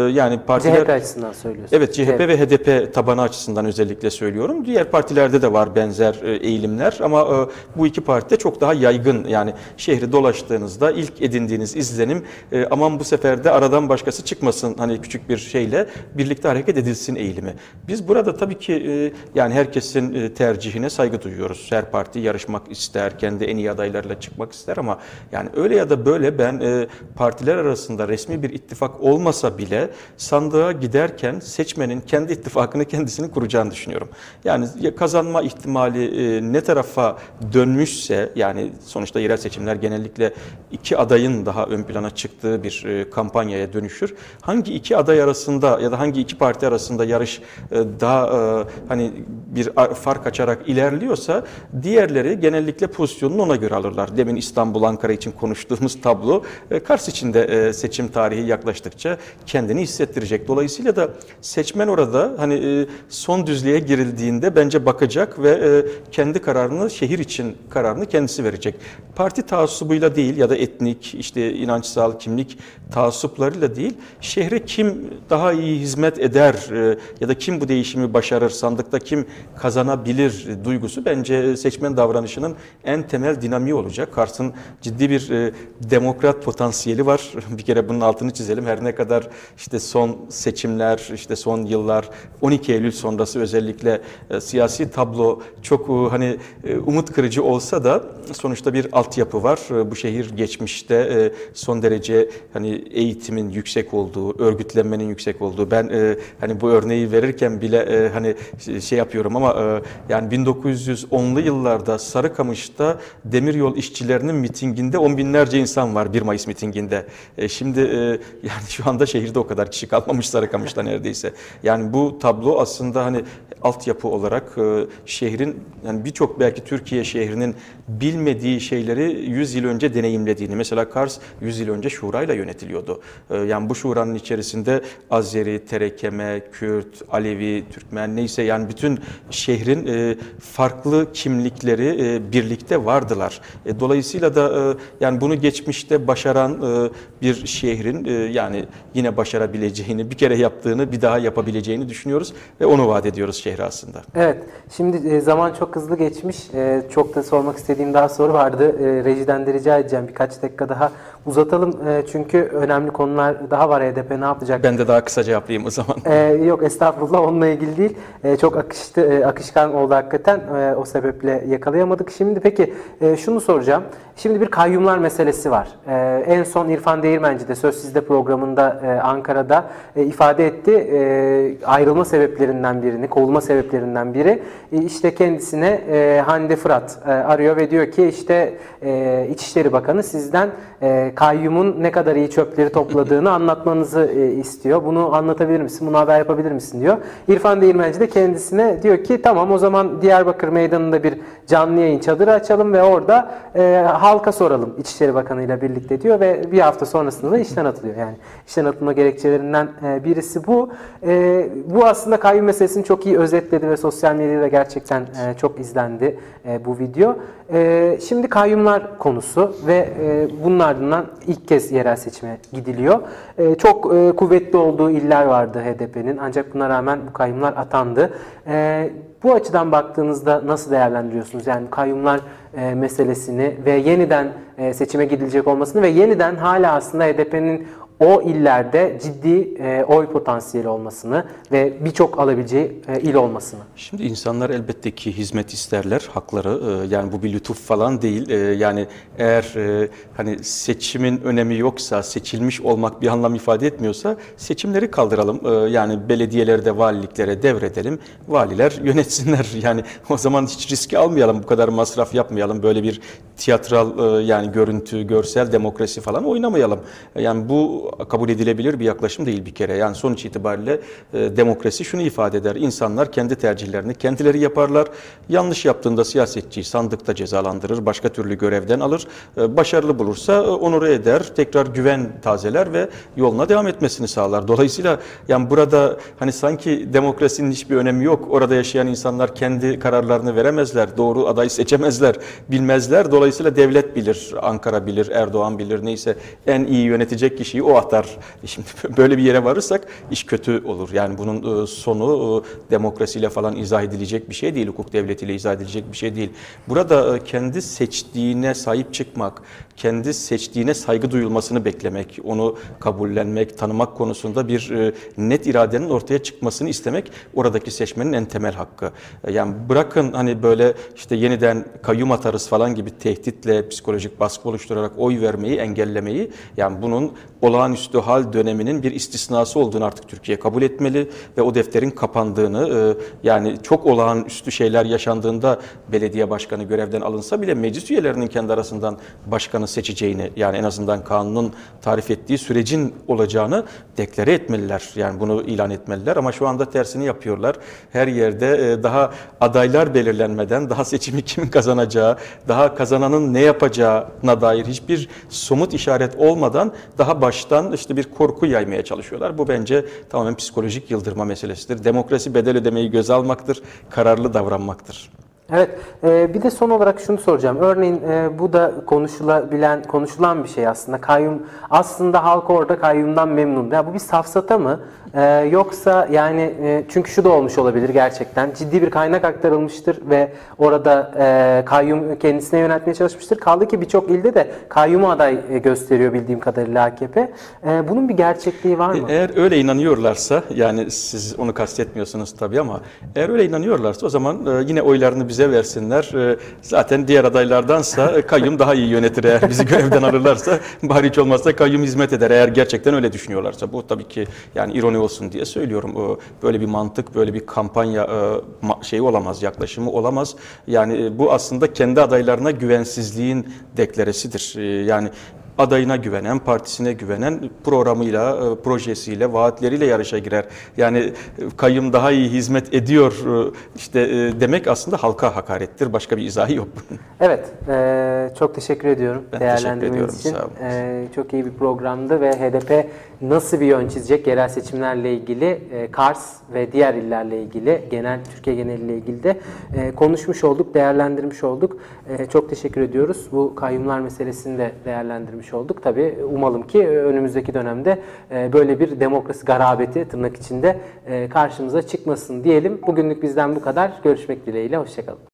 Speaker 2: yani partiler
Speaker 1: CHP açısından söylüyorsun.
Speaker 2: Evet CHP ve HDP tabanı açısından özellikle söylüyorum. Diğer partilerde de var benzer eğilimler ama bu iki partide çok daha yaygın. Yani şehri dolaştığınızda ilk edindiğiniz izlenim e, aman bu sefer de aradan başkası çıkmasın hani küçük bir şeyle birlikte hareket edilsin eğilimi. Biz burada tabii ki e, yani herkesin e, tercihine saygı duyuyoruz. Her parti yarışmak ister, kendi en iyi adaylarla çıkmak ister ama yani öyle ya da böyle ben e, partiler arasında resmi bir ittifak olmasa bile sandığa giderken seçmenin kendi ittifakını kendisini kuracağını düşünüyorum. Yani ya kazanma ihtimali e, ne tarafa dönmüşse yani sonuçta yerel seçimler genellikle iki adayın daha ön plana çıktığı bir e, kampanyaya dönüşür. Hangi iki aday arasında ya da hangi iki parti arasında yarış e, daha e, hani bir fark açarak ilerliyorsa diğerleri genellikle pozisyonunu ona göre alırlar. Demin İstanbul, Ankara için konuştuğumuz tablo Kars için de e, seçim tarihi yaklaştıkça kendini hissettirecek. Dolayısıyla da seçmen orada hani son düzlüğe girildiğinde bence bakacak ve kendi kararını şehir için kararını kendisi verecek. Parti taassubuyla değil ya da etnik işte inançsal kimlik taassuplarıyla değil şehre kim daha iyi hizmet eder e, ya da kim bu değişimi başarır sandıkta kim kazanabilir duygusu bence seçmen davranışının en temel dinamiği olacak. Kars'ın ciddi bir e, demokrat potansiyeli var. [LAUGHS] Bir kere bunun altını çizelim. Her ne kadar işte son seçimler, işte son yıllar 12 Eylül sonrası özellikle e, siyasi tablo çok hani umut kırıcı olsa da sonuçta bir altyapı var. E, bu şehir geçmişte e, son derece hani eğitimin yüksek olduğu, örgütlenmenin yüksek olduğu. Ben e, hani bu örneği verirken bile e, hani şey yapıyorum ama yani 1910'lu yıllarda Sarıkamış'ta demiryol işçilerinin mitinginde on binlerce insan var 1 Mayıs mitinginde. Şimdi [LAUGHS] yani şu anda şehirde o kadar kişi kalmamış Sarıkamış'ta neredeyse. Yani bu tablo aslında hani altyapı olarak şehrin yani birçok belki Türkiye şehrinin bilmediği şeyleri 100 yıl önce deneyimlediğini. Mesela Kars 100 yıl önce şurayla yönetiliyordu. E, yani bu şuranın içerisinde Azeri, Terekeme, Kürt, Alevi, Türkmen neyse yani bütün şehrin e, farklı kimlikleri e, birlikte vardılar. E, dolayısıyla da yani bunu geçmişte başaran bir şehrin yani yine başarabileceğini, bir kere yaptığını bir daha yapabileceğini düşünüyoruz ve onu vaat ediyoruz şehre aslında.
Speaker 1: Evet, şimdi zaman çok hızlı geçmiş. Çok da sormak istediğim daha soru vardı. E, rejiden de rica edeceğim birkaç dakika daha uzatalım. E, çünkü önemli konular daha var HDP ne yapacak?
Speaker 2: Ben de daha kısaca yapayım o zaman.
Speaker 1: Ee, yok estağfurullah onunla ilgili değil. Ee, çok akıştı, e, akışkan oldu hakikaten. Ee, o sebeple yakalayamadık. Şimdi peki e, şunu soracağım. Şimdi bir kayyumlar meselesi var. Ee, en son İrfan Değirmenci de Söz Sizde programında e, Ankara'da e, ifade etti. E, ayrılma sebeplerinden birini, kovulma sebeplerinden biri e, işte kendisine e, Hande Fırat e, arıyor ve diyor ki işte e, İçişleri Bakanı sizden e, kayyumun ne kadar iyi çöpleri topladığını [LAUGHS] anlatmanızı e, istiyor. Bunu anlatabilir misin? Bunu haber yapabilir misin diyor. İrfan Değirmenci de kendisine diyor ki tamam o zaman Diyarbakır Meydanı'nda bir canlı yayın çadırı açalım ve orada e, halka soralım İçişleri Bakanı ile birlikte diyor ve bir hafta sonrasında da işten atılıyor. Yani işten atılma gerekçelerinden e, birisi bu. E, bu aslında kayyum meselesini çok iyi özetledi ve sosyal medyada gerçekten e, çok izlendi e, bu video. E, şimdi kayyumlar konusu ve e, bunun ardından ilk kez yerel seçime gidiliyor. E, çok e, kuvvetli olduğu iller vardı HDP'nin ancak buna rağmen bu kayyumlar atandı. E, bu açıdan baktığınızda nasıl değerlendiriyorsunuz? Yani kayyumlar e, meselesini ve yeniden e, seçime gidilecek olmasını ve yeniden hala aslında HDP'nin o illerde ciddi e, oy potansiyeli olmasını ve birçok alabileceği e, il olmasını.
Speaker 2: Şimdi insanlar elbette ki hizmet isterler, hakları. Ee, Yani bu bir lütuf falan değil. Yani eğer e, hani seçimin önemi yoksa, seçilmiş olmak bir anlam ifade etmiyorsa seçimleri kaldıralım. Ee, Yani belediyeleri de valiliklere devredelim. Valiler yönetsinler. [LAUGHS] Yani o zaman hiç riski almayalım, bu kadar masraf yapmayalım. Böyle bir tiyatral e, yani görüntü, görsel demokrasi falan oynamayalım. Yani bu kabul edilebilir bir yaklaşım değil bir kere. Yani sonuç itibariyle e, demokrasi şunu ifade eder. İnsanlar kendi tercihlerini kendileri yaparlar. Yanlış yaptığında siyasetçiyi sandıkta cezalandırır, başka türlü görevden alır. E, başarılı bulursa e, onore eder, tekrar güven tazeler ve yoluna devam etmesini sağlar. Dolayısıyla yani burada hani sanki demokrasinin hiçbir önemi yok. Orada yaşayan insanlar kendi kararlarını veremezler, doğru adayı seçemezler, bilmezler. Dolayısıyla devlet bilir, Ankara bilir, Erdoğan bilir neyse en iyi yönetecek kişiyi o atar. E Şimdi [LAUGHS] böyle bir yere varırsak iş kötü olur. Yani bunun e, sonu e, demokrasiyle falan izah edilecek bir şey değil, hukuk devletiyle izah edilecek bir şey değil. Burada kendi seçtiğine sahip çıkmak, kendi seçtiğine saygı duyulmasını beklemek, onu kabullenmek, tanımak konusunda bir e, net iradenin ortaya çıkmasını istemek oradaki seçmenin en temel hakkı. E, Yani bırakın hani böyle işte yeniden kayyum atarız falan gibi tehditle psikolojik baskı oluşturarak oy vermeyi engellemeyi yani bunun olağanüstü hal döneminin bir istisnası olduğunu artık Türkiye kabul etmeli ve o defterin kapandığını e, yani çok olağanüstü şeyler yaşandığında belediye başkanı görevden alınsa bile meclis üyelerinin kendi arasından başkanı seçeceğini yani en azından kanunun tarif ettiği sürecin olacağını deklare etmeliler. Yani bunu ilan etmeliler ama şu anda tersini yapıyorlar. Her yerde e, daha adaylar belirlenmeden daha seçimi kimin kazanacağı, daha kazananın ne yapacağına dair hiçbir somut işaret olmadan daha baştan işte bir korku yaymaya çalışıyorlar. Bu bence tamamen psikolojik yıldırma meselesidir. Demokrasi bedel ödemeyi göze almaktır, kararlı davranmaktır.
Speaker 1: Evet, e, bir de son olarak şunu soracağım. Örneğin e, bu da konuşulabilen, konuşulan bir şey aslında. Kayyum, aslında halk orada kayyumdan memnun. Ya bu bir safsata mı? E, yoksa yani e, çünkü şu da olmuş olabilir gerçekten. Ciddi bir kaynak aktarılmıştır ve orada e, kayyum kendisine yöneltmeye çalışmıştır. Kaldı ki birçok ilde de kayyumu aday e, gösteriyor bildiğim kadarıyla AKP. E, bunun bir gerçekliği var mı?
Speaker 2: Eğer öyle inanıyorlarsa yani siz onu kastetmiyorsunuz tabii ama eğer öyle inanıyorlarsa o zaman e, yine oylarını bize versinler. E, zaten diğer adaylardansa e, kayyum daha iyi yönetir eğer bizi görevden alırlarsa [LAUGHS] bari hiç olmazsa kayyum hizmet eder eğer gerçekten öyle düşünüyorlarsa. Bu tabii ki yani ironi olsun diye söylüyorum. E, Böyle bir mantık, böyle bir kampanya e, şeyi olamaz, yaklaşımı olamaz. Yani e, bu aslında kendi adaylarına güvensizliğin deklaresidir. E, Yani adayına güvenen, partisine güvenen programıyla, e, projesiyle, vaatleriyle yarışa girer. Yani e, kayyum daha iyi hizmet ediyor e, işte demek aslında halka hakarettir. Başka bir izahı yok.
Speaker 1: Evet, çok teşekkür ediyorum
Speaker 2: Ben teşekkür
Speaker 1: değerlendirmeniz
Speaker 2: ediyorum,
Speaker 1: için.
Speaker 2: sağ olun.
Speaker 1: Çok iyi bir programdı ve HDP nasıl bir yön çizecek yerel seçimlerle ilgili, Kars ve diğer illerle ilgili, genel Türkiye geneliyle ilgili de konuşmuş olduk, değerlendirmiş olduk. Çok teşekkür ediyoruz. Bu kayyumlar meselesini de değerlendirmiş olduk. Tabii umalım ki önümüzdeki dönemde e, böyle bir demokrasi garabeti tırnak içinde e, karşımıza çıkmasın diyelim. Bugünlük bizden bu kadar. Görüşmek dileğiyle, hoşçakalın.